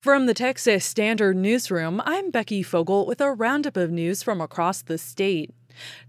From the Texas Standard Newsroom, I'm Becky Fogel with a roundup of news from across the state.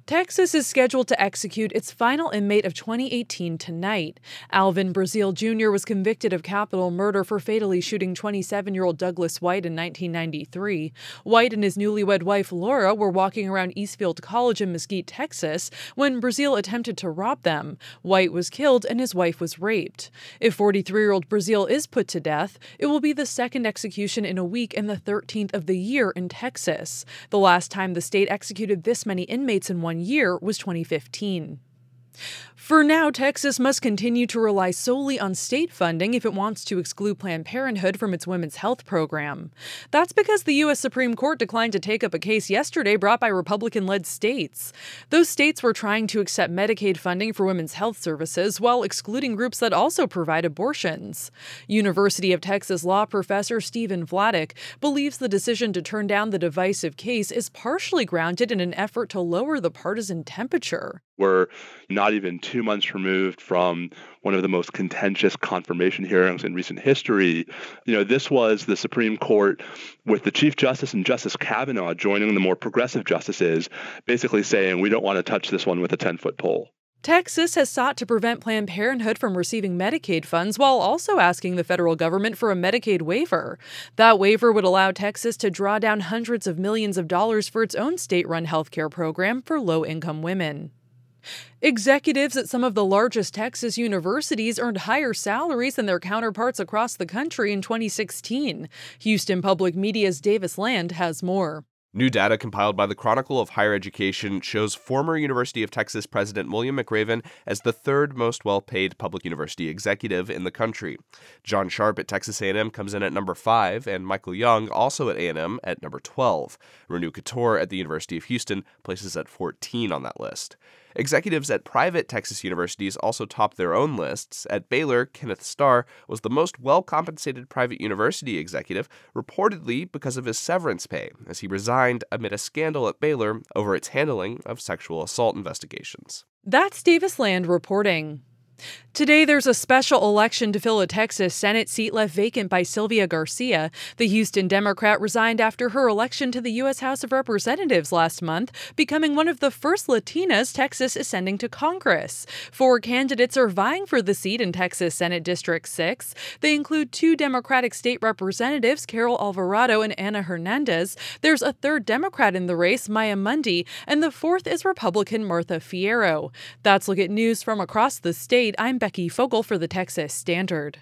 Texas is scheduled to execute its final inmate of 2018 tonight. Alvin Braziel Jr. was convicted of capital murder for fatally shooting 27 year old Douglas White in 1993. White and his newlywed wife Laura were walking around Eastfield College in Mesquite, Texas, when Braziel attempted to rob them. White was killed and his wife was raped. If 43 year old Braziel is put to death, it will be the second execution in a week and the 13th of the year in Texas. The last time the state executed this many inmates in one year was 2015. For now, Texas must continue to rely solely on state funding if it wants to exclude Planned Parenthood from its women's health program. That's because the U.S. Supreme Court declined to take up a case yesterday brought by Republican led states. Those states were trying to accept Medicaid funding for women's health services while excluding groups that also provide abortions. University of Texas law professor Stephen Vladeck believes the decision to turn down the divisive case is partially grounded in an effort to lower the partisan temperature. We're not even two months removed from one of the most contentious confirmation hearings in recent history. You know, this was the Supreme Court with the Chief Justice and Justice Kavanaugh joining the more progressive justices, basically saying, we don't want to touch this one with a 10 foot pole. Texas has sought to prevent Planned Parenthood from receiving Medicaid funds while also asking the federal government for a Medicaid waiver. That waiver would allow Texas to draw down hundreds of millions of dollars for its own state run healthcare program for low income women. Executives at some of the largest Texas universities earned higher salaries than their counterparts across the country in 2016. Houston Public Media's Davis Land has more. New data compiled by the Chronicle of Higher Education shows former University of Texas President William McRaven as the third most well-paid public university executive in the country. John Sharp at Texas A&M comes in at number 5 and Michael Young also at A&M at number 12. Renu Khator at the University of Houston places at 14 on that list. Executives at private Texas universities also topped their own lists. At Baylor, Kenneth Starr was the most well compensated private university executive, reportedly because of his severance pay, as he resigned amid a scandal at Baylor over its handling of sexual assault investigations. That's Davis Land reporting. Today, there's a special election to fill a Texas Senate seat left vacant by Sylvia Garcia. The Houston Democrat resigned after her election to the U.S. House of Representatives last month, becoming one of the first Latinas Texas is sending to Congress. Four candidates are vying for the seat in Texas Senate District 6. They include two Democratic state representatives, Carol Alvarado and Ana Hernandez. There's a third Democrat in the race, Maya Mundy, and the fourth is Republican Martha Fierro. That's Look at News from across the state. I'm Becky Fogel for the Texas Standard.